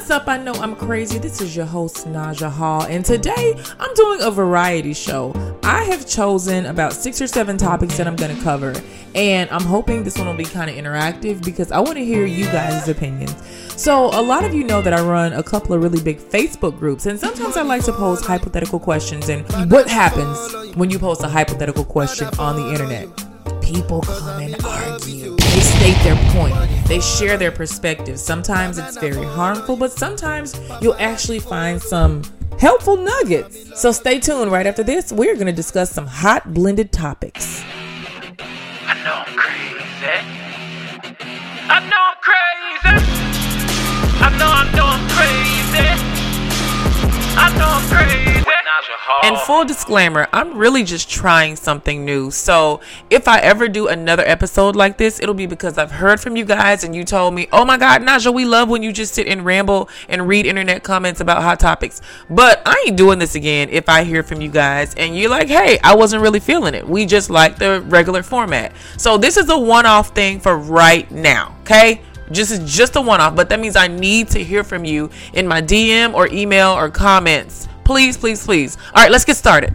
what's up? I know I'm crazy. This is your host, Naja Hall, and today I'm doing a variety show. I have chosen about six or seven topics that I'm going to cover, and I'm hoping this one will be kind of interactive because I want to hear you guys' opinions. So, a lot of you know that I run a couple of really big Facebook groups, and sometimes I like to pose hypothetical questions. And what happens when you post a hypothetical question on the internet? People come and argue. They state their point. They share their perspective. Sometimes it's very harmful, but sometimes you'll actually find some helpful nuggets. So stay tuned. Right after this, we're going to discuss some hot blended topics. I know I'm crazy. I know I'm crazy. I know, I'm crazy. And full disclaimer, I'm really just trying something new. So if I ever do another episode like this, it'll be because I've heard from you guys and you told me, oh my God, Naja, we love when you just sit and ramble and read internet comments about hot topics. But I ain't doing this again if I hear from you guys and you're like, hey, I wasn't really feeling it. We just like the regular format. So this is a one off thing for right now. Okay just is just a one off but that means i need to hear from you in my dm or email or comments Please, please, please. All right, let's get started.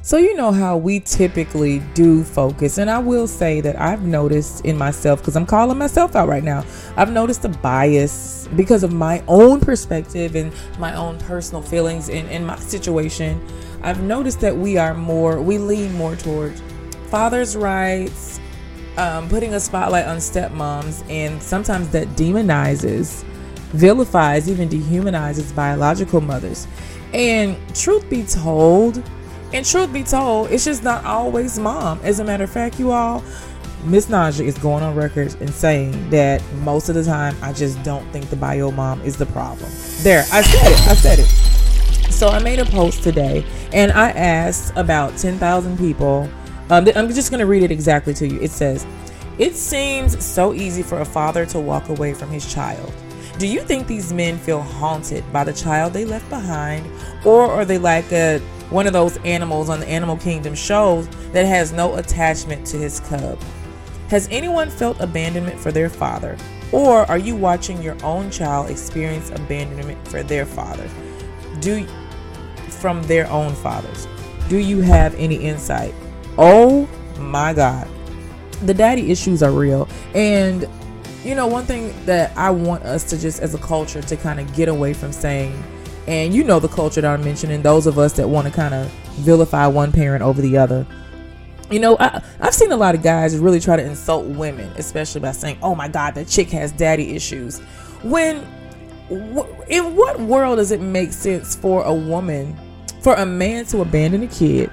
So, you know how we typically do focus, and I will say that I've noticed in myself, because I'm calling myself out right now, I've noticed a bias because of my own perspective and my own personal feelings in, in my situation. I've noticed that we are more, we lean more towards father's rights, um, putting a spotlight on stepmoms, and sometimes that demonizes vilifies, even dehumanizes biological mothers. And truth be told, and truth be told, it's just not always mom. As a matter of fact, you all, Miss Naja is going on record and saying that most of the time, I just don't think the bio mom is the problem. There, I said it. I said it. So I made a post today, and I asked about 10,000 people. Um, I'm just going to read it exactly to you. It says, "It seems so easy for a father to walk away from his child." Do you think these men feel haunted by the child they left behind, or are they like a one of those animals on the Animal Kingdom shows that has no attachment to his cub? Has anyone felt abandonment for their father, or are you watching your own child experience abandonment for their father? Do from their own fathers? Do you have any insight? Oh my God. The daddy issues are real. And you know, one thing that I want us to just as a culture to kind of get away from saying, and you know, the culture that I'm mentioning, those of us that want to kind of vilify one parent over the other. You know, I, I've seen a lot of guys really try to insult women, especially by saying, "Oh my God, that chick has daddy issues." When, in what world does it make sense for a woman, for a man to abandon a kid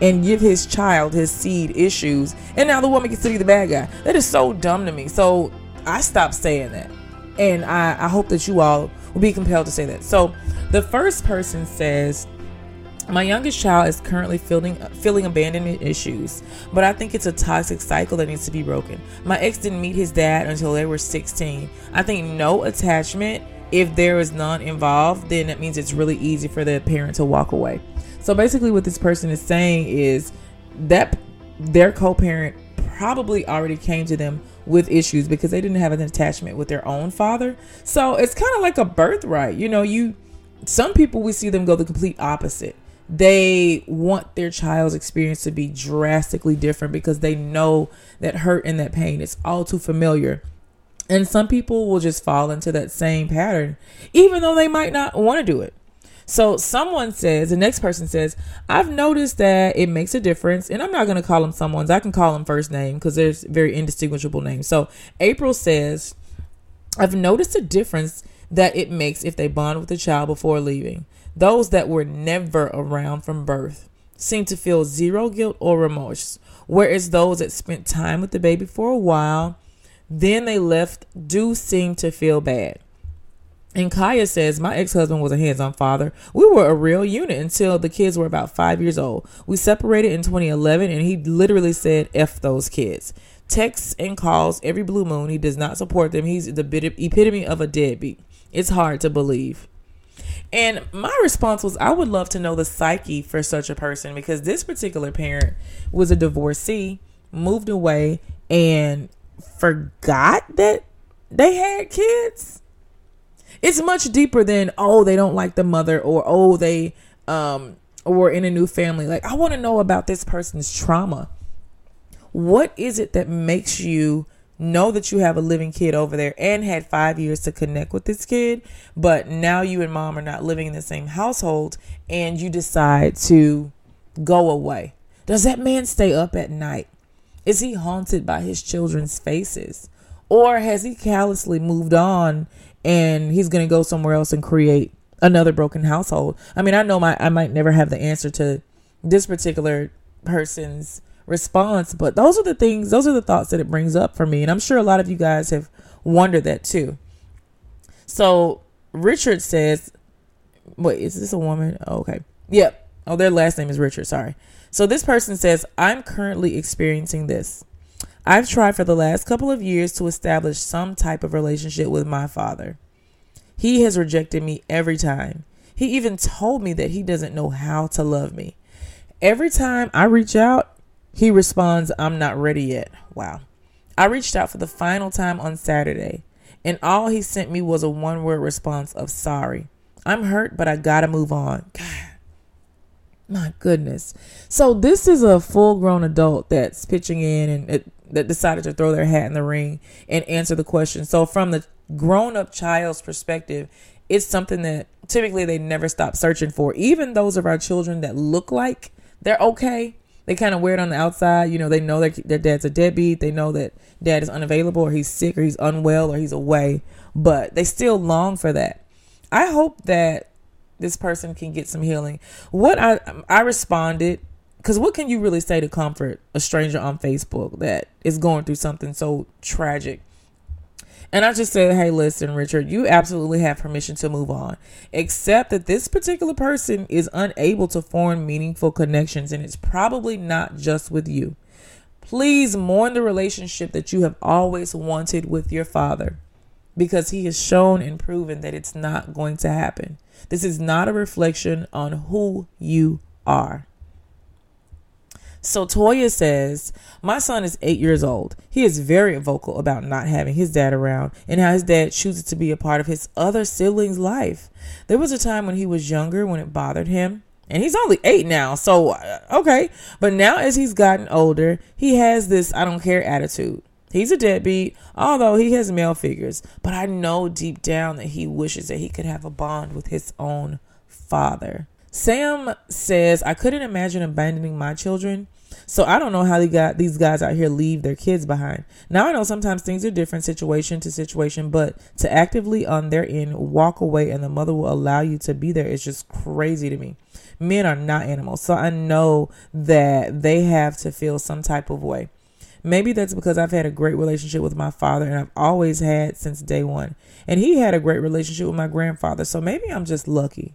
and give his child his seed issues and now the woman gets to be the bad guy that is so dumb to me so I stopped saying that. And I, I hope that you all will be compelled to say that. So the first person says, my youngest child is currently feeling feeling abandonment issues, but I think it's a toxic cycle that needs to be broken. My ex didn't meet his dad until they were 16. I think no attachment, if there is none involved, then that means it's really easy for the parent to walk away. So basically, what this person is saying is that their co-parent probably already came to them with issues because they didn't have an attachment with their own father. So it's kind of like a birthright. You know, you some people we see them go the complete opposite. They want their child's experience to be drastically different because they know that hurt and that pain is all too familiar. And some people will just fall into that same pattern, even though they might not want to do it. So someone says, the next person says, I've noticed that it makes a difference. And I'm not going to call them someone's, I can call them first name because there's very indistinguishable names. So April says, I've noticed a difference that it makes if they bond with the child before leaving. Those that were never around from birth seem to feel zero guilt or remorse, whereas those that spent time with the baby for a while, then they left, do seem to feel bad. And Kaya says, My ex husband was a hands on father. We were a real unit until the kids were about five years old. We separated in 2011, and he literally said, F those kids. Texts and calls every blue moon. He does not support them. He's the epitome of a deadbeat. It's hard to believe. And my response was, I would love to know the psyche for such a person because this particular parent was a divorcee, moved away, and forgot that they had kids It's much deeper than oh they don't like the mother or oh they um or in a new family. Like I want to know about this person's trauma. What is it that makes you know that you have a living kid over there and had 5 years to connect with this kid, but now you and mom are not living in the same household and you decide to go away? Does that man stay up at night? Is he haunted by his children's faces? Or has he callously moved on and he's going to go somewhere else and create another broken household? I mean, I know my I might never have the answer to this particular person's response, but those are the things, those are the thoughts that it brings up for me. And I'm sure a lot of you guys have wondered that too. So Richard says, wait, is this a woman? Oh, okay. Yep. Oh, their last name is Richard. Sorry. So this person says, I'm currently experiencing this. I've tried for the last couple of years to establish some type of relationship with my father. He has rejected me every time. He even told me that he doesn't know how to love me. Every time I reach out, he responds, I'm not ready yet. Wow. I reached out for the final time on Saturday, and all he sent me was a one word response of sorry. I'm hurt, but I gotta move on. God, my goodness. So, this is a full grown adult that's pitching in and it, that decided to throw their hat in the ring and answer the question. So, from the grown up child's perspective, it's something that typically they never stop searching for. Even those of our children that look like they're okay, they kind of wear it on the outside. You know, they know that their dad's a deadbeat. They know that dad is unavailable or he's sick or he's unwell or he's away, but they still long for that. I hope that this person can get some healing. What I I responded because what can you really say to comfort a stranger on Facebook that is going through something so tragic? And I just said, hey, listen, Richard, you absolutely have permission to move on, except that this particular person is unable to form meaningful connections, and it's probably not just with you. Please mourn the relationship that you have always wanted with your father because he has shown and proven that it's not going to happen. This is not a reflection on who you are. So Toya says, My son is eight years old. He is very vocal about not having his dad around and how his dad chooses to be a part of his other siblings' life. There was a time when he was younger when it bothered him. And he's only eight now, so uh, okay. But now, as he's gotten older, he has this I don't care attitude. He's a deadbeat, although he has male figures. But I know deep down that he wishes that he could have a bond with his own father. Sam says, I couldn't imagine abandoning my children. So I don't know how they got these guys out here leave their kids behind. Now I know sometimes things are different situation to situation, but to actively on their end walk away and the mother will allow you to be there is just crazy to me. Men are not animals. So I know that they have to feel some type of way. Maybe that's because I've had a great relationship with my father and I've always had since day one. And he had a great relationship with my grandfather. So maybe I'm just lucky.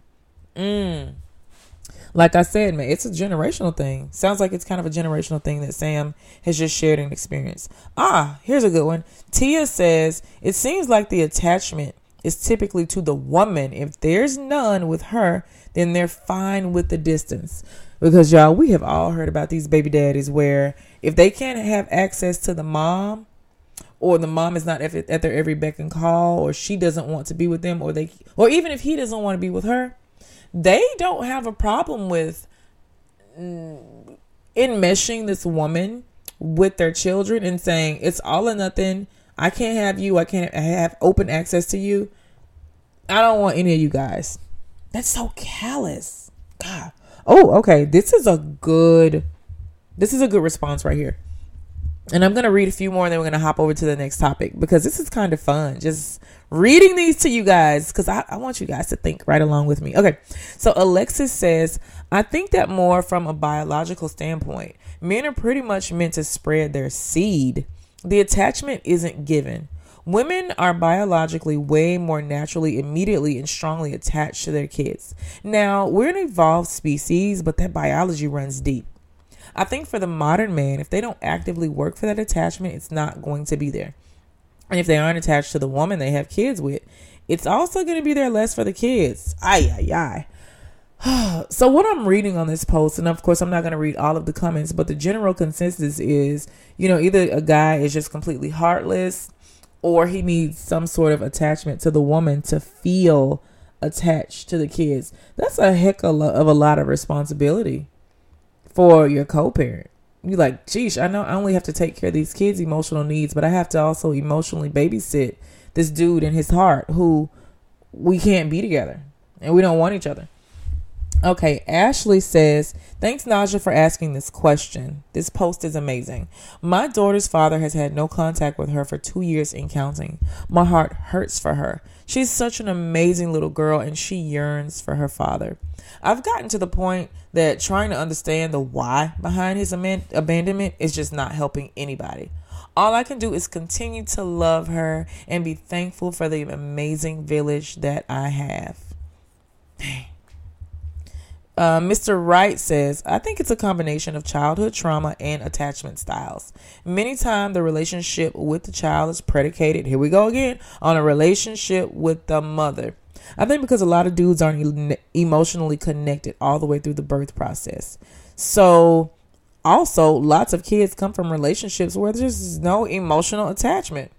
Mm like I said, man, it's a generational thing. Sounds like it's kind of a generational thing that Sam has just shared an experience. Ah, here's a good one. Tia says, It seems like the attachment is typically to the woman. If there's none with her, then they're fine with the distance. Because, y'all, we have all heard about these baby daddies where if they can't have access to the mom, or the mom is not at their every beck and call, or she doesn't want to be with them, or they, or even if he doesn't want to be with her, they don't have a problem with mm, enmeshing this woman with their children and saying it's all or nothing. I can't have you. I can't have open access to you. I don't want any of you guys. That's so callous. God. Oh, okay. This is a good this is a good response right here. And I'm going to read a few more and then we're going to hop over to the next topic because this is kind of fun. Just reading these to you guys because I, I want you guys to think right along with me. Okay. So Alexis says, I think that more from a biological standpoint, men are pretty much meant to spread their seed. The attachment isn't given. Women are biologically way more naturally, immediately, and strongly attached to their kids. Now, we're an evolved species, but that biology runs deep. I think for the modern man, if they don't actively work for that attachment, it's not going to be there. And if they aren't attached to the woman they have kids with, it's also going to be there less for the kids. Ay, ay, ay. so, what I'm reading on this post, and of course, I'm not going to read all of the comments, but the general consensus is you know, either a guy is just completely heartless or he needs some sort of attachment to the woman to feel attached to the kids. That's a heck of a lot of responsibility for your co-parent. You're like, geez, I know I only have to take care of these kids' emotional needs, but I have to also emotionally babysit this dude in his heart who we can't be together and we don't want each other. Okay, Ashley says, Thanks, Naja, for asking this question. This post is amazing. My daughter's father has had no contact with her for two years in counting. My heart hurts for her. She's such an amazing little girl and she yearns for her father. I've gotten to the point that trying to understand the why behind his abandonment is just not helping anybody. All I can do is continue to love her and be thankful for the amazing village that I have. Uh, Mr. Wright says, I think it's a combination of childhood trauma and attachment styles. Many times, the relationship with the child is predicated, here we go again, on a relationship with the mother. I think because a lot of dudes aren't emotionally connected all the way through the birth process. So, also, lots of kids come from relationships where there's no emotional attachment.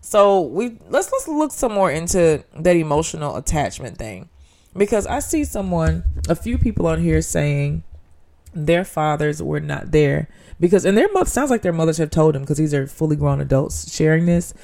So, we let's let's look some more into that emotional attachment thing because I see someone, a few people on here saying their fathers were not there because, and their mother sounds like their mothers have told them because these are fully grown adults sharing this.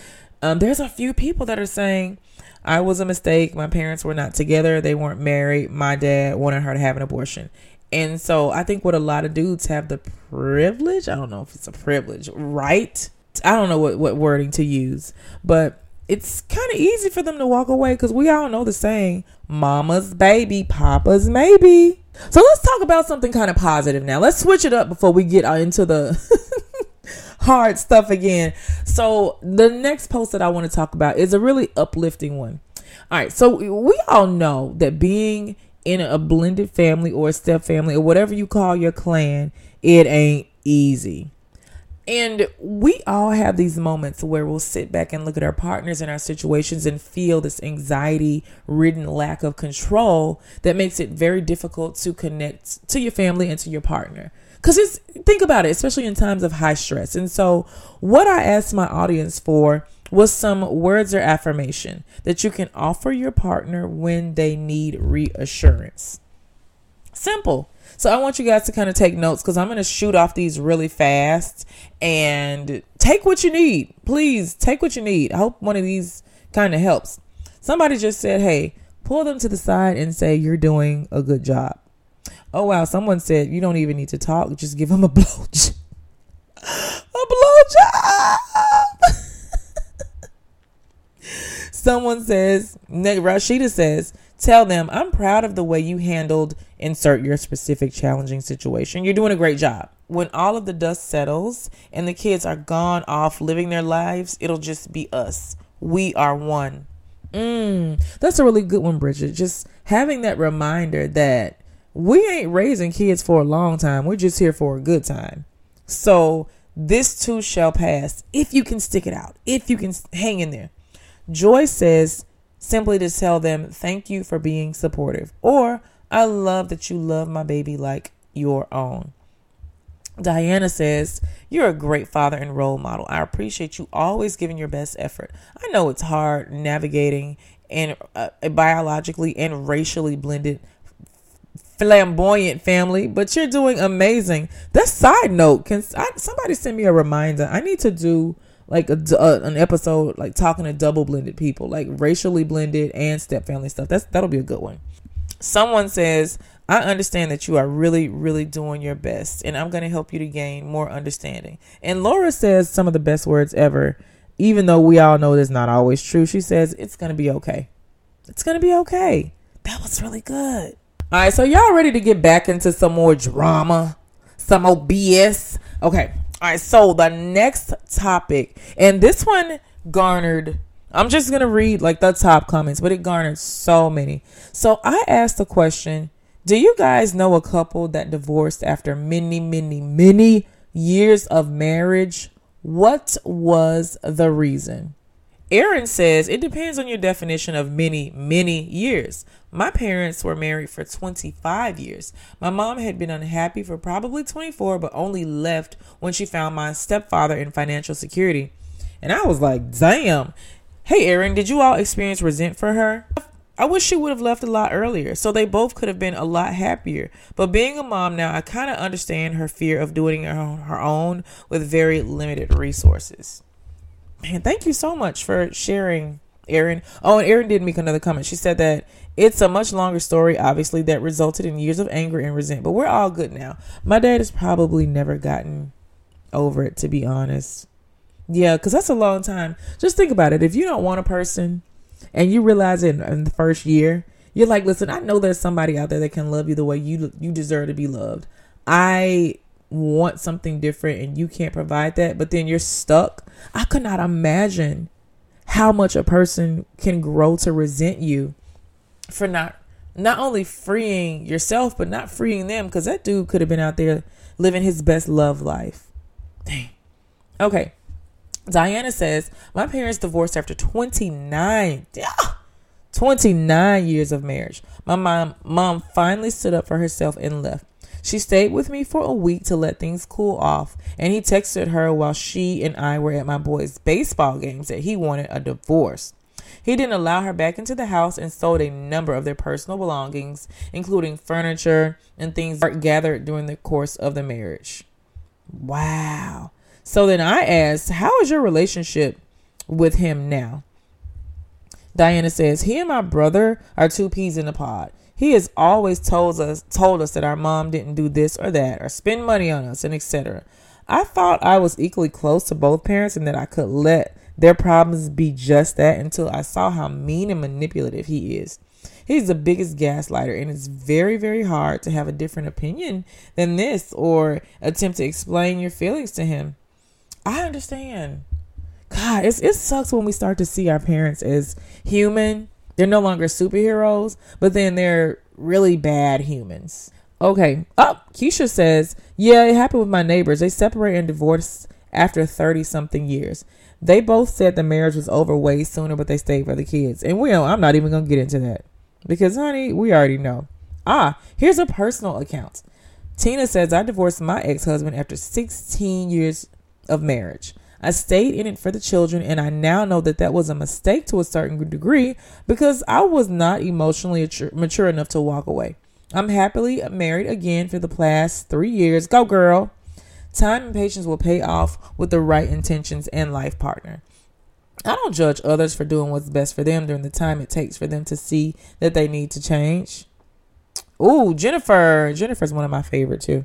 Um, there's a few people that are saying, I was a mistake. My parents were not together. They weren't married. My dad wanted her to have an abortion. And so I think what a lot of dudes have the privilege, I don't know if it's a privilege, right? I don't know what, what wording to use, but it's kind of easy for them to walk away because we all know the saying mama's baby papa's maybe. So let's talk about something kind of positive now. Let's switch it up before we get uh, into the hard stuff again. So the next post that i want to talk about is a really uplifting one. All right so we all know that being in a blended family or a step family or whatever you call your clan it ain't easy and we all have these moments where we'll sit back and look at our partners and our situations and feel this anxiety ridden lack of control that makes it very difficult to connect to your family and to your partner. Because it's, think about it, especially in times of high stress. And so, what I asked my audience for was some words or affirmation that you can offer your partner when they need reassurance. Simple. So I want you guys to kind of take notes because I'm going to shoot off these really fast and take what you need. Please take what you need. I hope one of these kind of helps. Somebody just said, hey, pull them to the side and say, you're doing a good job. Oh, wow. Someone said, you don't even need to talk. Just give them a blow. a blow job. Someone says, Rashida says, tell them, I'm proud of the way you handled insert your specific challenging situation. You're doing a great job. When all of the dust settles and the kids are gone off living their lives, it'll just be us. We are one. Mm, that's a really good one, Bridget. Just having that reminder that we ain't raising kids for a long time. We're just here for a good time. So this too shall pass if you can stick it out, if you can hang in there. Joy says simply to tell them, thank you for being supportive or I love that you love my baby like your own. Diana says, You're a great father and role model. I appreciate you always giving your best effort. I know it's hard navigating in uh, a biologically and racially blended flamboyant family, but you're doing amazing. That side note, can I, somebody send me a reminder? I need to do like a, uh, an episode like talking to double blended people, like racially blended and step family stuff. That's that'll be a good one someone says, I understand that you are really, really doing your best, and I'm going to help you to gain more understanding. And Laura says some of the best words ever, even though we all know that's not always true. She says, It's going to be okay. It's going to be okay. That was really good. All right, so y'all ready to get back into some more drama, some more BS? Okay. All right, so the next topic, and this one garnered I'm just going to read like the top comments, but it garnered so many. So I asked the question Do you guys know a couple that divorced after many, many, many years of marriage? What was the reason? Aaron says it depends on your definition of many, many years. My parents were married for 25 years. My mom had been unhappy for probably 24, but only left when she found my stepfather in financial security. And I was like, damn. Hey, Aaron, did you all experience resent for her? I wish she would have left a lot earlier so they both could have been a lot happier. But being a mom now, I kind of understand her fear of doing it on her own with very limited resources. Man, thank you so much for sharing, Aaron. Oh, and Aaron did make another comment. She said that it's a much longer story, obviously, that resulted in years of anger and resent, but we're all good now. My dad has probably never gotten over it, to be honest. Yeah, because that's a long time. Just think about it. If you don't want a person and you realize it in, the first year, you're like, listen, I know there's somebody out there that can love you the way you you deserve to be loved. I want something different and you can't provide that, but then you're stuck. I could not imagine how much a person can grow to resent you for not not only freeing yourself but not freeing them because that dude could have been out there living his best love life. Dang. Okay. Diana says, My parents divorced after 29. 29 years of marriage. My mom mom finally stood up for herself and left. She stayed with me for a week to let things cool off, and he texted her while she and I were at my boy's baseball games that he wanted a divorce. He didn't allow her back into the house and sold a number of their personal belongings, including furniture and things gathered during the course of the marriage. Wow. So then I asked, How is your relationship with him now? Diana says, He and my brother are two peas in a pod. He has always told us told us that our mom didn't do this or that or spend money on us and etc. I thought I was equally close to both parents and that I could let their problems be just that until I saw how mean and manipulative he is. He's the biggest gaslighter, and it's very, very hard to have a different opinion than this or attempt to explain your feelings to him. I understand. God, it's, it sucks when we start to see our parents as human. They're no longer superheroes, but then they're really bad humans. Okay. Oh, Keisha says, yeah, it happened with my neighbors. They separated and divorced after 30 something years. They both said the marriage was over way sooner, but they stayed for the kids. And we I'm not even gonna get into that. Because honey, we already know. Ah, here's a personal account. Tina says I divorced my ex-husband after 16 years of marriage. I stayed in it for the children, and I now know that that was a mistake to a certain degree because I was not emotionally mature enough to walk away. I'm happily married again for the past three years. Go, girl. Time and patience will pay off with the right intentions and life partner. I don't judge others for doing what's best for them during the time it takes for them to see that they need to change. Ooh, Jennifer. Jennifer's one of my favorite too.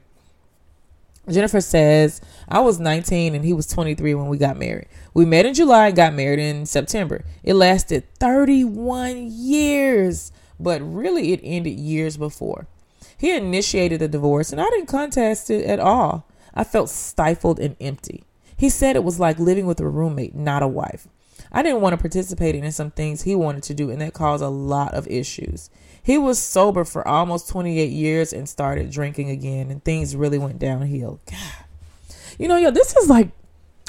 Jennifer says, I was 19 and he was 23 when we got married. We met in July and got married in September. It lasted 31 years, but really it ended years before. He initiated the divorce and I didn't contest it at all. I felt stifled and empty. He said it was like living with a roommate, not a wife. I didn't want to participate in some things he wanted to do, and that caused a lot of issues. He was sober for almost 28 years and started drinking again, and things really went downhill. God. You know, yo, this is like,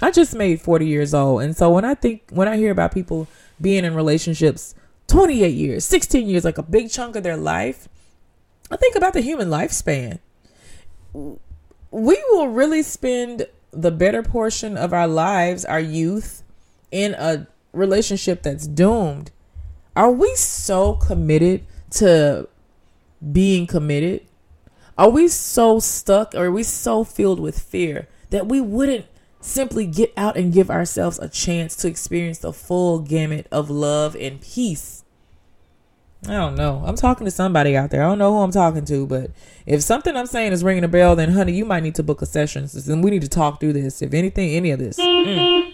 I just made 40 years old. And so when I think, when I hear about people being in relationships 28 years, 16 years, like a big chunk of their life, I think about the human lifespan we will really spend the better portion of our lives, our youth, in a relationship that's doomed. Are we so committed to being committed? Are we so stuck or are we so filled with fear that we wouldn't simply get out and give ourselves a chance to experience the full gamut of love and peace I don't know. I'm talking to somebody out there. I don't know who I'm talking to, but if something I'm saying is ringing a bell, then honey, you might need to book a session. Then we need to talk through this. If anything, any of this. Mm.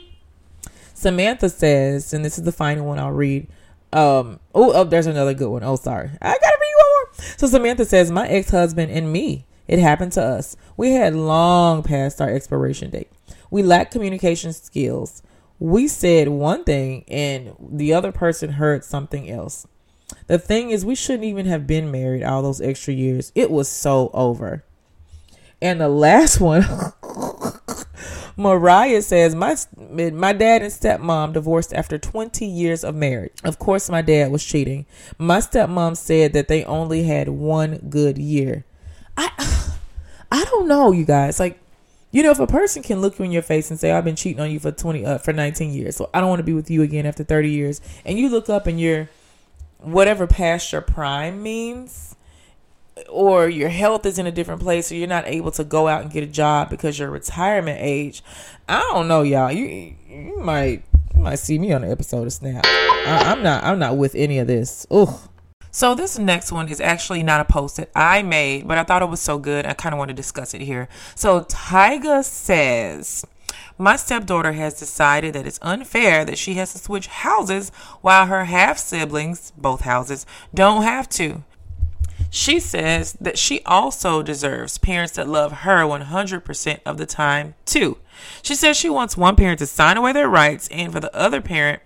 Samantha says, and this is the final one I'll read. Um, oh, oh, there's another good one. Oh, sorry. I gotta read one more. So Samantha says, my ex-husband and me. It happened to us. We had long past our expiration date. We lacked communication skills. We said one thing and the other person heard something else. The thing is, we shouldn't even have been married all those extra years. It was so over. And the last one, Mariah says, my, my dad and stepmom divorced after 20 years of marriage. Of course, my dad was cheating. My stepmom said that they only had one good year. I, I don't know, you guys. Like, You know, if a person can look you in your face and say, "I've been cheating on you for twenty uh, for nineteen years, so I don't want to be with you again after thirty years," and you look up and you're whatever past your prime means, or your health is in a different place, or you're not able to go out and get a job because your retirement age, I don't know, y'all. You you might you might see me on an episode of Snap. I, I'm not I'm not with any of this. Ugh. So this next one is actually not a post that I made, but I thought it was so good. I kind of want to discuss it here. So Tyga says, my stepdaughter has decided that it's unfair that she has to switch houses while her half siblings, both houses, don't have to. She says that she also deserves parents that love her 100% of the time, too. She says she wants one parent to sign away their rights and for the other parent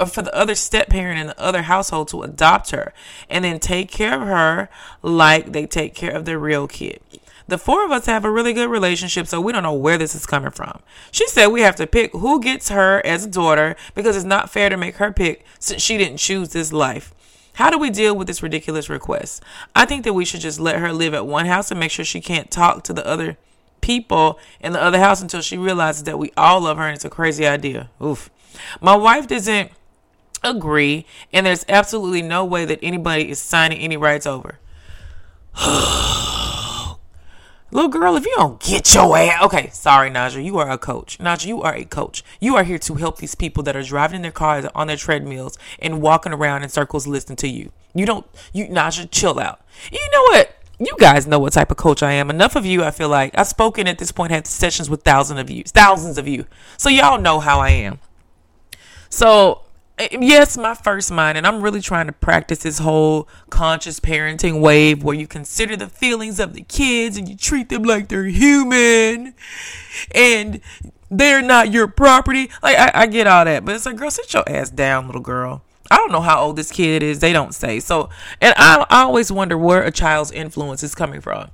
or for the other step parent in the other household to adopt her and then take care of her like they take care of their real kid. The four of us have a really good relationship, so we don't know where this is coming from. She said we have to pick who gets her as a daughter because it's not fair to make her pick since she didn't choose this life. How do we deal with this ridiculous request? I think that we should just let her live at one house and make sure she can't talk to the other people in the other house until she realizes that we all love her and it's a crazy idea. Oof. My wife doesn't agree, and there's absolutely no way that anybody is signing any rights over. Little girl, if you don't get your ass. Okay, sorry, Naja. You are a coach. Naja, you are a coach. You are here to help these people that are driving in their cars on their treadmills and walking around in circles listening to you. You don't, you, Naja, chill out. You know what? You guys know what type of coach I am. Enough of you, I feel like. I've spoken at this point, had sessions with thousands of you, thousands of you. So y'all know how I am. So Eh, yes, my first mind, and I'm really trying to practice this whole conscious parenting wave where you consider the feelings of the kids and you treat them like they're human and they're not your property. Like, I, I get all that, but it's like, girl, sit your ass down, little girl. I don't know how old this kid is. They don't say. So, and I, I always wonder where a child's influence is coming from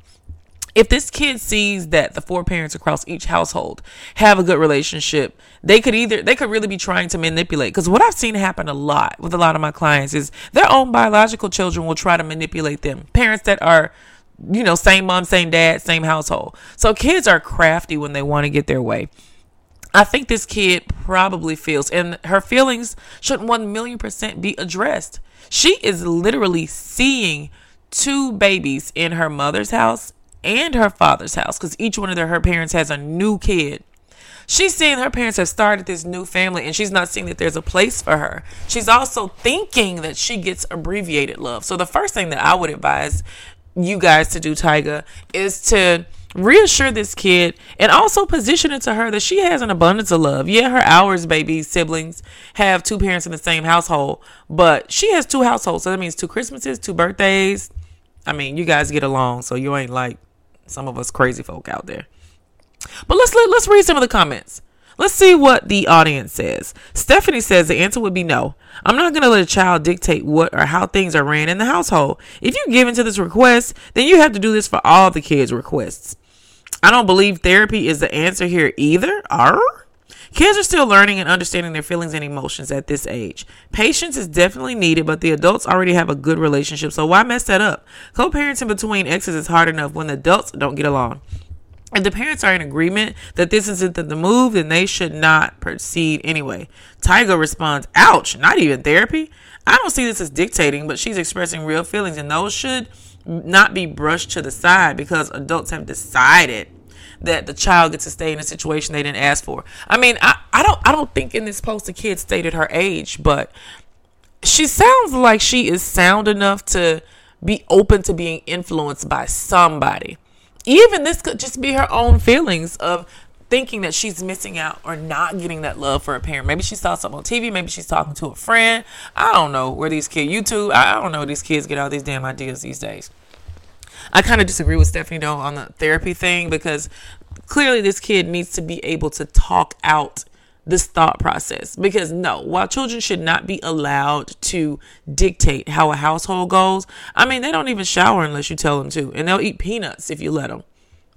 if this kid sees that the four parents across each household have a good relationship, they could either they could really be trying to manipulate. Because what I've seen happen a lot with a lot of my clients is their own biological children will try to manipulate them. Parents that are you know, same mom, same dad, same household. So kids are crafty when they want to get their way. I think this kid probably feels, and her feelings should 1 million percent be addressed. She is literally seeing two babies in her mother's house and her father's house because each one of their, her parents has a new kid. She's seeing her parents have started this new family and she's not seeing that there's a place for her. She's also thinking that she gets abbreviated love. So the first thing that I would advise you guys to do, Tyga, is to reassure this kid and also position it to her that she has an abundance of love. Yeah, her hours baby siblings have two parents in the same household, but she has two households. So that means two Christmases, two birthdays. I mean, you guys get along, so you ain't like some of us crazy folk out there. But let's let, let's read some of the comments. Let's see what the audience says. Stephanie says the answer would be no. I'm not going to let a child dictate what or how things are ran in the household. If you give into this request, then you have to do this for all the kids' requests. I don't believe therapy is the answer here either. Are Kids are still learning and understanding their feelings and emotions at this age. Patience is definitely needed, but the adults already have a good relationship, so why mess that up? Co parenting between exes is hard enough when the adults don't get along. If the parents are in agreement that this isn't the move, then they should not proceed anyway. Tyga responds, Ouch, not even therapy? I don't see this as dictating, but she's expressing real feelings, and those should not be brushed to the side because adults have decided that the child gets to stay in a situation they didn't ask for. I mean, I, I don't I don't think in this post the kid stated her age, but she sounds like she is sound enough to be open to being influenced by somebody. Even this could just be her own feelings of thinking that she's missing out or not getting that love for a parent. Maybe she saw something on TV. Maybe she's talking to a friend. I don't know where these kids, YouTube, I don't know these kids get all these damn ideas these days. I kind of disagree with Stephanie though on the therapy thing because clearly this kid needs to be able to talk out this thought process because no while children should not be allowed to dictate how a household goes i mean they don't even shower unless you tell them to and they'll eat peanuts if you let them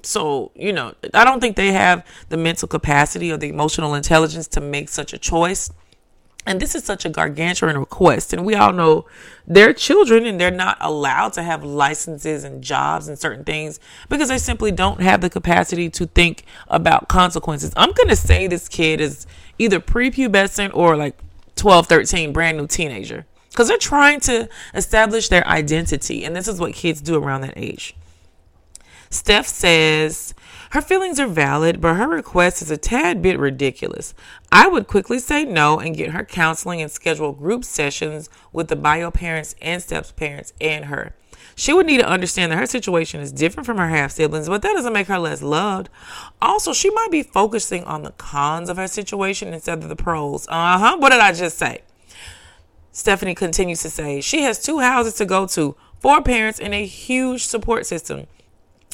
so you know i don't think they have the mental capacity or the emotional intelligence to make such a choice And this is such a gargantuan request. And we all know they're children and they're not allowed to have licenses and jobs and certain things because they simply don't have the capacity to think about consequences. I'm going to say this kid is either prepubescent or like 12, 13, brand new teenager because they're trying to establish their identity. And this is what kids do around that age. Steph says her feelings are valid, but her request is a tad bit ridiculous. I would quickly say no and get her counseling and schedule group sessions with the bio parents and Steph's parents and her. She would need to understand that her situation is different from her half siblings, but that doesn't make her less loved. Also, she might be focusing on the cons of her situation instead of the pros. Uh huh. What did I just say? Stephanie continues to say she has two houses to go to, four parents, and a huge support system.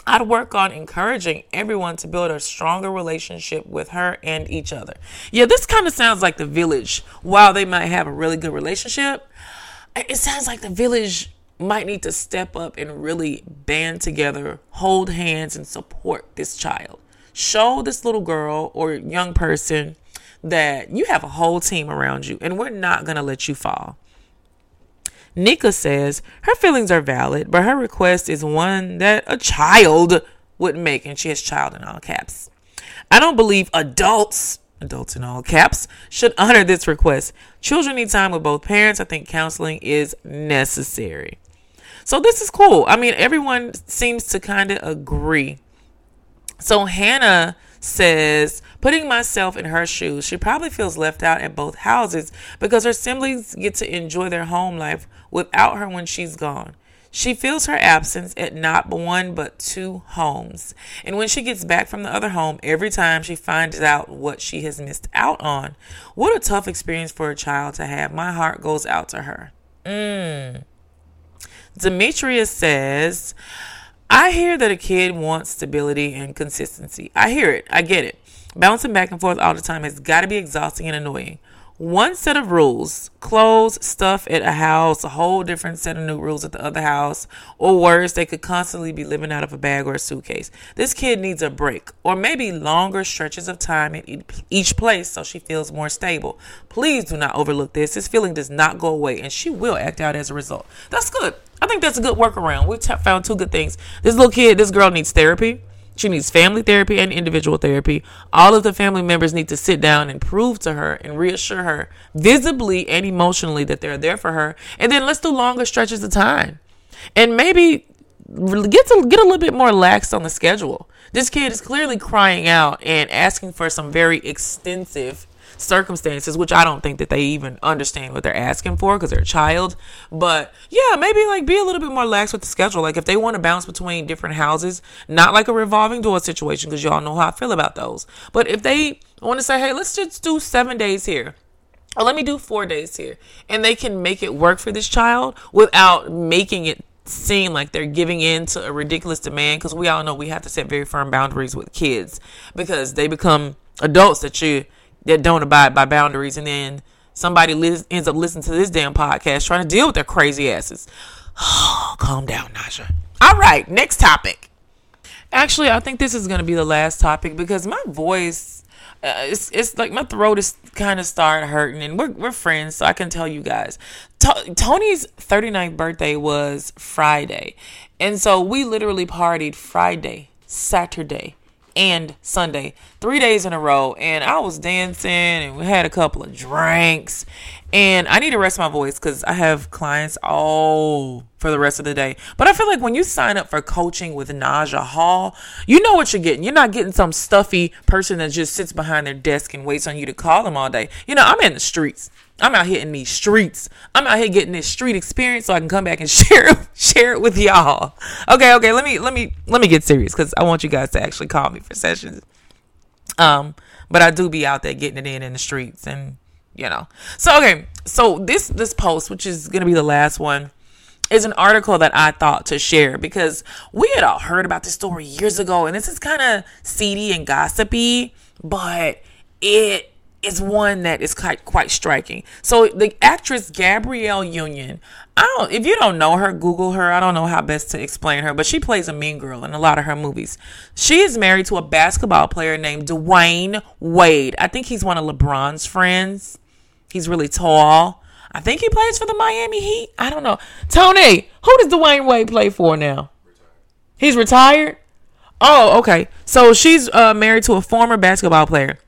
I'd work on encouraging everyone to build a stronger relationship with her and each other. Yeah, this kind of sounds like the village. While they might have a really good relationship, it sounds like the village might need to step up and really band together, hold hands, and support this child. Show this little girl or young person that you have a whole team around you and we're not going to let you fall. Nika says her feelings are valid, but her request is one that a child would make, and she has child in all caps. I don't believe adults, adults in all caps, should honor this request. Children need time with both parents. I think counseling is necessary. So this is cool. I mean, everyone seems to kind of agree. So Hannah says, putting myself in her shoes, she probably feels left out at both houses because her siblings get to enjoy their home life without her when she's gone. She feels her absence at not one but two homes. And when she gets back from the other home, every time she finds out what she has missed out on. What a tough experience for a child to have. My heart goes out to her. Mm. Demetrius says, I hear that a kid wants stability and consistency. I hear it. I get it. Bouncing back and forth all the time has got to be exhausting and annoying. One set of rules, clothes, stuff at a house, a whole different set of new rules at the other house, or worse, they could constantly be living out of a bag or a suitcase. This kid needs a break, or maybe longer stretches of time at each place so she feels more stable. Please do not overlook this. This feeling does not go away, and she will act out as a result. That's good. I think that's a good workaround. We've t- found two good things. This little kid, this girl needs therapy. She needs family therapy and individual therapy. All of the family members need to sit down and prove to her and reassure her visibly and emotionally that they're there for her. And then let's do longer stretches of time. And maybe get to get a little bit more lax on the schedule. This kid is clearly crying out and asking for some very extensive circumstances, which I don't think that they even understand what they're asking for because they're a child. But yeah, maybe like be a little bit more lax with the schedule. Like if they want to bounce between different houses, not like a revolving door situation because y'all know how I feel about those. But if they want to say, hey, let's just do seven days here. Or let me do four days here. And they can make it work for this child without making it seem like they're giving in to a ridiculous demand because we all know we have to set very firm boundaries with kids because they become adults that you that don't abide by boundaries, and then somebody ends up listening to this damn podcast trying to deal with their crazy asses. Calm down, Naja. All right, next topic. Actually, I think this is going to be the last topic because my voice, uh, it's, it's like my throat is kind of starting hurting, and we're, we're friends, so I can tell you guys. T- Tony's 39th birthday was Friday, and so we literally partied Friday, Saturday, and Sunday, three days in a row. And I was dancing and we had a couple of drinks. And I need to rest my voice because I have clients all for the rest of the day. But I feel like when you sign up for coaching with Naja Hall, you know what you're getting. You're not getting some stuffy person that just sits behind their desk and waits on you to call them all day. You know, I'm in the streets. I'm out here in these streets. I'm out here getting this street experience so I can come back and share share it with y'all. Okay, okay, let me let me let me get serious because I want you guys to actually call me for sessions. Um, but I do be out there getting it in in the streets and you know. So okay, so this this post, which is gonna be the last one, is an article that I thought to share because we had all heard about this story years ago, and this is kind of seedy and gossipy, but it is one that is quite quite striking. So the actress Gabrielle Union, I don't if you don't know her, Google her. I don't know how best to explain her, but she plays a mean girl in a lot of her movies. She is married to a basketball player named Dwyane Wade. I think he's one of LeBron's friends. He's really tall. I think he plays for the Miami Heat. I don't know. Tony, who does Dwyane Wade play for now? He's retired. Oh, okay. So she's uh, married to a former basketball player.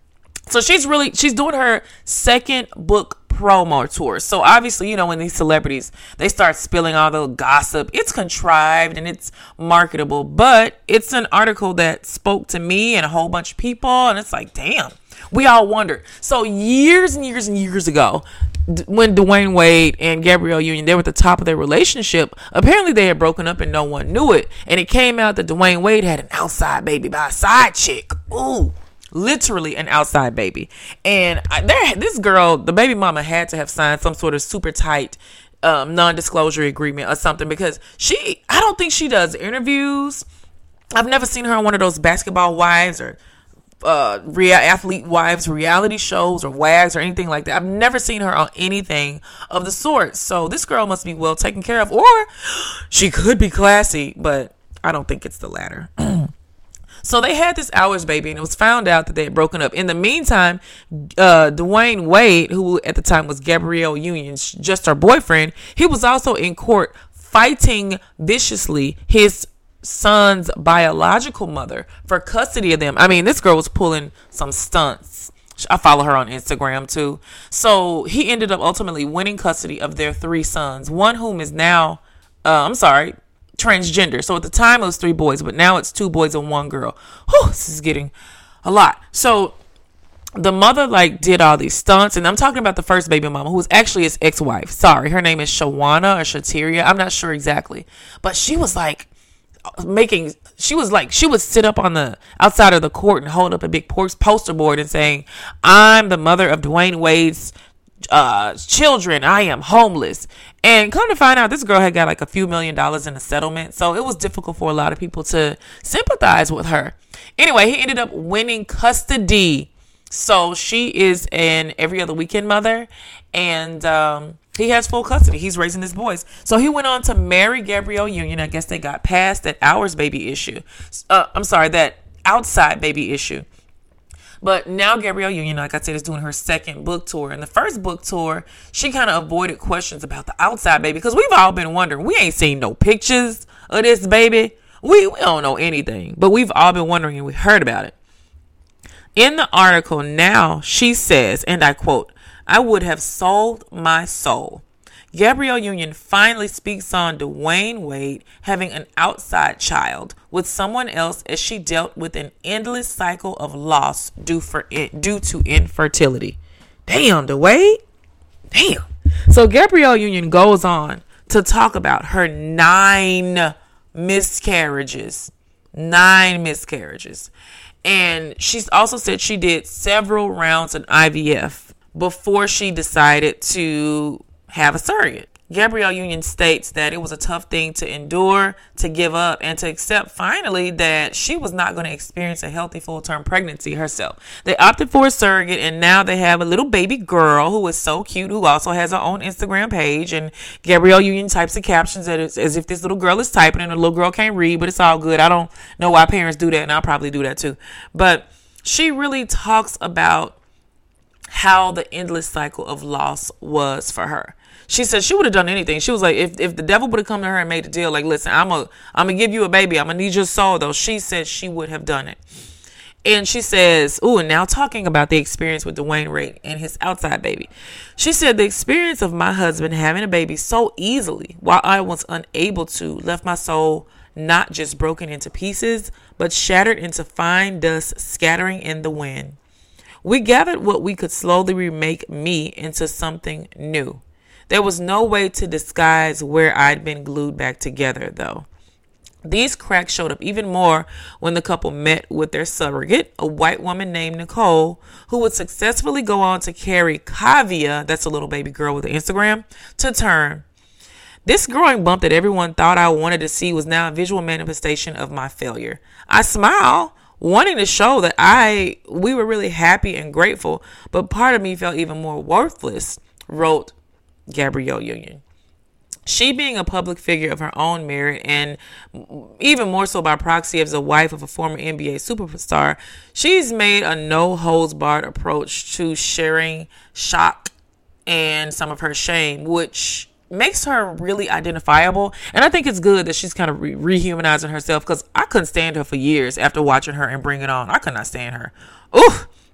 So she's really she's doing her second book promo tour. So obviously, you know, when these celebrities they start spilling all the gossip, it's contrived and it's marketable, but it's an article that spoke to me and a whole bunch of people and it's like, damn. We all wonder. So years and years and years ago, when Dwyane Wade and Gabrielle Union they were at the top of their relationship, apparently they had broken up and no one knew it. And it came out that Dwyane Wade had an outside baby by a side chick. Ooh literally an outside baby. And I, there, this girl, the baby mama, had to have signed some sort of super tight um, non-disclosure agreement or something because she, I don't think she does interviews. I've never seen her on one of those basketball wives or uh, real athlete wives reality shows or wags or anything like that. I've never seen her on anything of the sort. So this girl must be well taken care of, or she could be classy, but I don't think it's the latter. So they had this hours baby, and it was found out that they had broken up. In the meantime, uh, Dwyane Wade, who at the time was Gabrielle Union's just her boyfriend, he was also in court fighting viciously his son's biological mother for custody of them. I mean, this girl was pulling some stunts. I follow her on Instagram too. So he ended up ultimately winning custody of their three sons, one whom is now, uh, I'm sorry, transgender. So at the time it was three boys, but now it's two boys and one girl. Whew, this is getting a lot. So the mother like did all these stunts, and I'm talking about the first baby mama, who was actually his ex-wife. Sorry, her name is Shawana or Shatiria. I'm not sure exactly, but she was like making. She was like she would sit up on the outside of the court and hold up a big poster board and saying, "I'm the mother of Dwyane Wade's uh, children. I am homeless. And come to find out, this girl had got like a few million dollars in a settlement. So it was difficult for a lot of people to sympathize with her. Anyway, he ended up winning custody. So she is an every other weekend mother. And um, he has full custody. He's raising his boys. So he went on to marry Gabrielle Union. I guess they got past that hours baby issue. Uh, I'm sorry, that outside baby issue. But now Gabrielle Union, like I said, is doing her second book tour. And the first book tour, she kind of avoided questions about the outside baby because we've all been wondering. We ain't seen no pictures of this baby. We, we don't know anything, but we've all been wondering and we heard about it. In the article now, she says, and I quote, I would have sold my soul Gabrielle Union finally speaks on Dwyane Wade having an outside child with someone else as she dealt with an endless cycle of loss due for it, due to infertility. Damn, Dwyane. Damn. So Gabrielle Union goes on to talk about her nine miscarriages. Nine miscarriages. And she's also said she did several rounds of IVF before she decided to have a surrogate. Gabrielle Union states that it was a tough thing to endure, to give up, and to accept finally that she was not going to experience a healthy full term pregnancy herself. They opted for a surrogate, and now they have a little baby girl who is so cute, who also has her own Instagram page. And Gabrielle Union types the captions as, as if this little girl is typing, and the little girl can't read, but it's all good. I don't know why parents do that, and I'll probably do that too. But she really talks about how the endless cycle of loss was for her she said she would have done anything. She was like, if, if the devil would have come to her and made a deal, like, listen, I'm a I'm gonna give you a baby. I'm gonna need your soul though. She said she would have done it. And she says, oh, and now talking about the experience with Dwyane Wade and his outside baby. She said, the experience of my husband having a baby so easily while I was unable to left my soul not just broken into pieces, but shattered into fine dust scattering in the wind. We gathered what we could slowly remake me into something new. There was no way to disguise where I'd been glued back together, though. These cracks showed up even more when the couple met with their surrogate, a white woman named Nicole, who would successfully go on to carry Kaavia, that's a little baby girl with an Instagram, to term. This growing bump that everyone thought I wanted to see was now a visual manifestation of my failure. I smile, wanting to show that I we were really happy and grateful, but part of me felt even more worthless, wrote Gabrielle Union. She, being a public figure of her own merit and even more so by proxy as a wife of a former NBA superstar, she's made a no holds barred approach to sharing shock and some of her shame, which makes her really identifiable. And I think it's good that she's kind of re- rehumanizing herself because I couldn't stand her for years after watching her and Bring It On. I could not stand her. Ooh.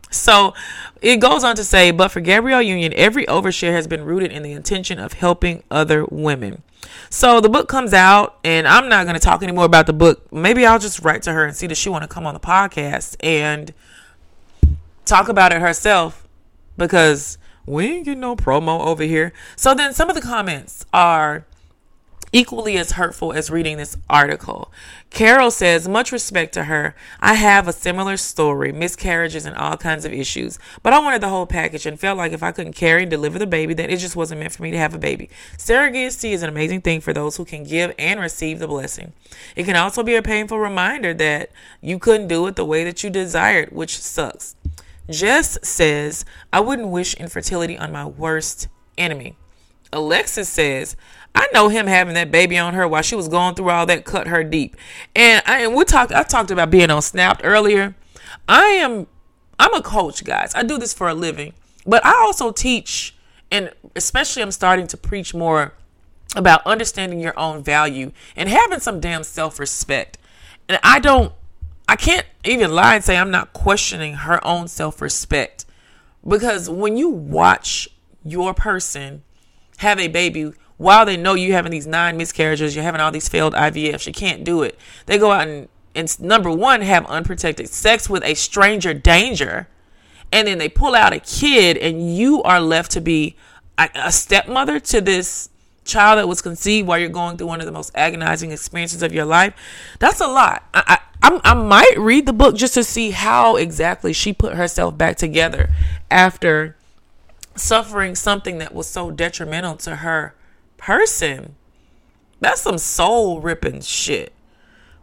So it goes on to say, but for Gabrielle Union, every overshare has been rooted in the intention of helping other women. So the book comes out, and I'm not going to talk anymore about the book. Maybe I'll just write to her and see does she want to come on the podcast and talk about it herself because we ain't getting no promo over here. So then some of the comments are equally as hurtful as reading this article. Carol says, much respect to her. I have a similar story, miscarriages and all kinds of issues, but I wanted the whole package and felt like if I couldn't carry and deliver the baby, then it just wasn't meant for me to have a baby. Surrogacy is an amazing thing for those who can give and receive the blessing. It can also be a painful reminder that you couldn't do it the way that you desired, which sucks. Jess says, I wouldn't wish infertility on my worst enemy. Alexis says, I know him having that baby on her while she was going through all that cut her deep. And I and we talked I talked about being on Snapped earlier. I am I'm a coach, guys. I do this for a living. But I also teach and especially I'm starting to preach more about understanding your own value and having some damn self-respect. And I don't I can't even lie and say I'm not questioning her own self-respect because when you watch your person have a baby while they know you're having these nine miscarriages, you're having all these failed IVFs, you can't do it. They go out and, and number one, have unprotected sex with a stranger danger. And then they pull out a kid, and you are left to be a, a stepmother to this child that was conceived while you're going through one of the most agonizing experiences of your life. That's a lot. I, I, I might read the book just to see how exactly she put herself back together after suffering something that was so detrimental to her person. That's some soul ripping shit.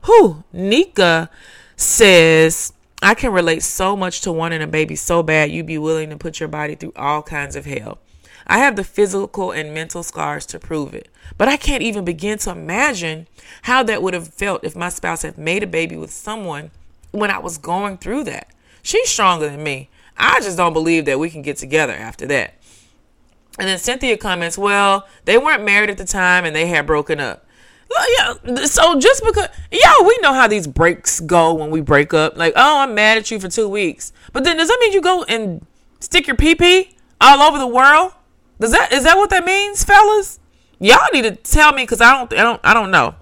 Who Nika says, I can relate so much to wanting a baby so bad you'd be willing to put your body through all kinds of hell. I have the physical and mental scars to prove it. But I can't even begin to imagine how that would have felt if my spouse had made a baby with someone when I was going through that. She's stronger than me. I just don't believe that we can get together after that. And then Cynthia comments, well, they weren't married at the time and they had broken up. Yeah, so just because, yeah, we know how these breaks go when we break up. Like, oh, I'm mad at you for two weeks. But then does that mean you go and stick your pee pee all over the world? Does that is that what that means, fellas? Y'all need to tell me because I don't, I don't, I don't know.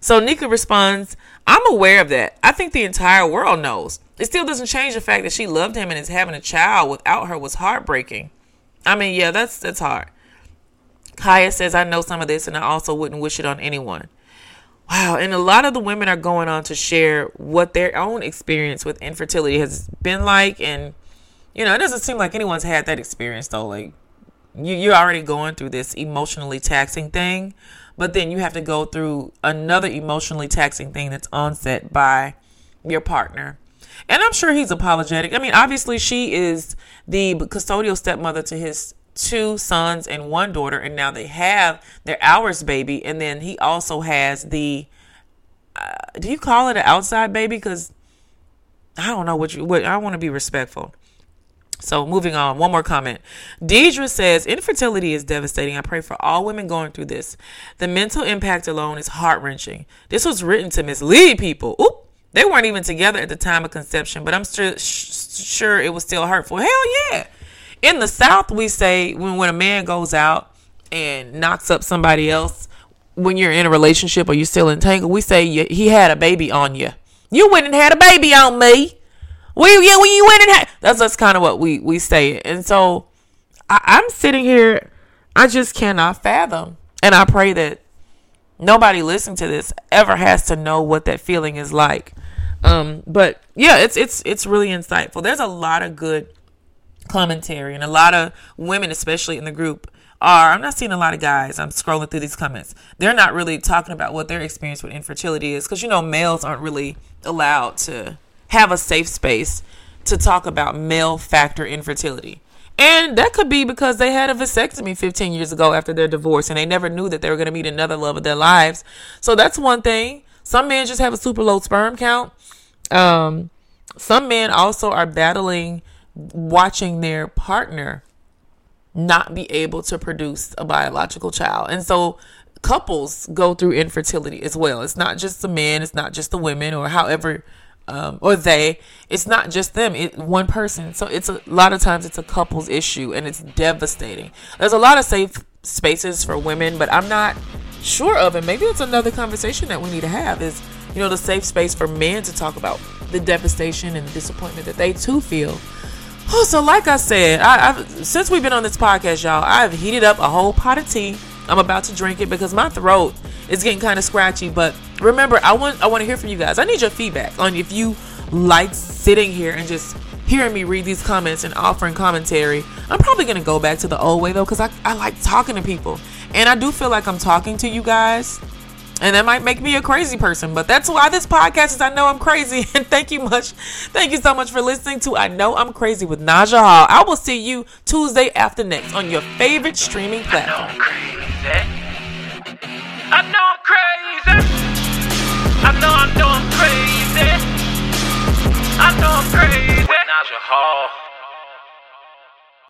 So Nika responds, I'm aware of that. I think the entire world knows. It still doesn't change the fact that she loved him and is having a child without her was heartbreaking. I mean, yeah, that's that's hard. Kaya says, I know some of this and I also wouldn't wish it on anyone. Wow. And a lot of the women are going on to share what their own experience with infertility has been like. And, you know, it doesn't seem like anyone's had that experience though. Like, you, you're already going through this emotionally taxing thing, but then you have to go through another emotionally taxing thing that's onset by your partner. And I'm sure he's apologetic. I mean, obviously, she is the custodial stepmother to his two sons and one daughter, and now they have their ours baby. And then he also has the, uh, do you call it an outside baby? Because I don't know what you, what I want to be respectful. So moving on, one more comment. Deidre says infertility is devastating. I pray for all women going through this. The mental impact alone is heart wrenching. This was written to mislead people. Oop, they weren't even together at the time of conception, but I'm sure sure it was still hurtful. Hell yeah. In the South, we say when when a man goes out and knocks up somebody else when you're in a relationship or you're still entangled, we say he had a baby on you. You went and had a baby on me. We yeah, when you went and had that's that's kind of what we we say. And so I, I'm sitting here, I just cannot fathom. And I pray that nobody listening to this ever has to know what that feeling is like. Um, but yeah, it's it's it's really insightful. There's a lot of good commentary and a lot of women, especially in the group, are I'm not seeing a lot of guys. I'm scrolling through these comments. They're not really talking about what their experience with infertility is because you know males aren't really allowed to have a safe space to talk about male factor infertility. And that could be because they had a vasectomy 15 years ago after their divorce and they never knew that they were going to meet another love of their lives. So that's one thing. Some men just have a super low sperm count. Um, some men also are battling watching their partner not be able to produce a biological child. And so couples go through infertility as well. It's not just the men, it's not just the women, or however, um, or they. It's not just them. It one person. So it's a lot of times it's a couple's issue, and it's devastating. There's a lot of safe spaces for women, but I'm not sure of, and maybe it's another conversation that we need to have. Is you know the safe space for men to talk about the devastation and the disappointment that they too feel. Oh, so like I said, I, I've since we've been on this podcast, y'all, I've heated up a whole pot of tea I'm about to drink it because my throat is getting kind of scratchy. But remember, I want I want to hear from you guys. I need your feedback on if you like sitting here and just hearing me read these comments and offering commentary. I'm probably gonna go back to the old way though, because I, I like talking to people. And I do feel like I'm talking to you guys. And that might make me a crazy person, but that's why this podcast is I Know I'm Crazy. And thank you much. Thank you so much for listening to I Know I'm Crazy with Naja Hall. I will see you Tuesday after next on your favorite streaming platform. I know I'm crazy. I know I'm crazy. I know I'm crazy. Naja Hall.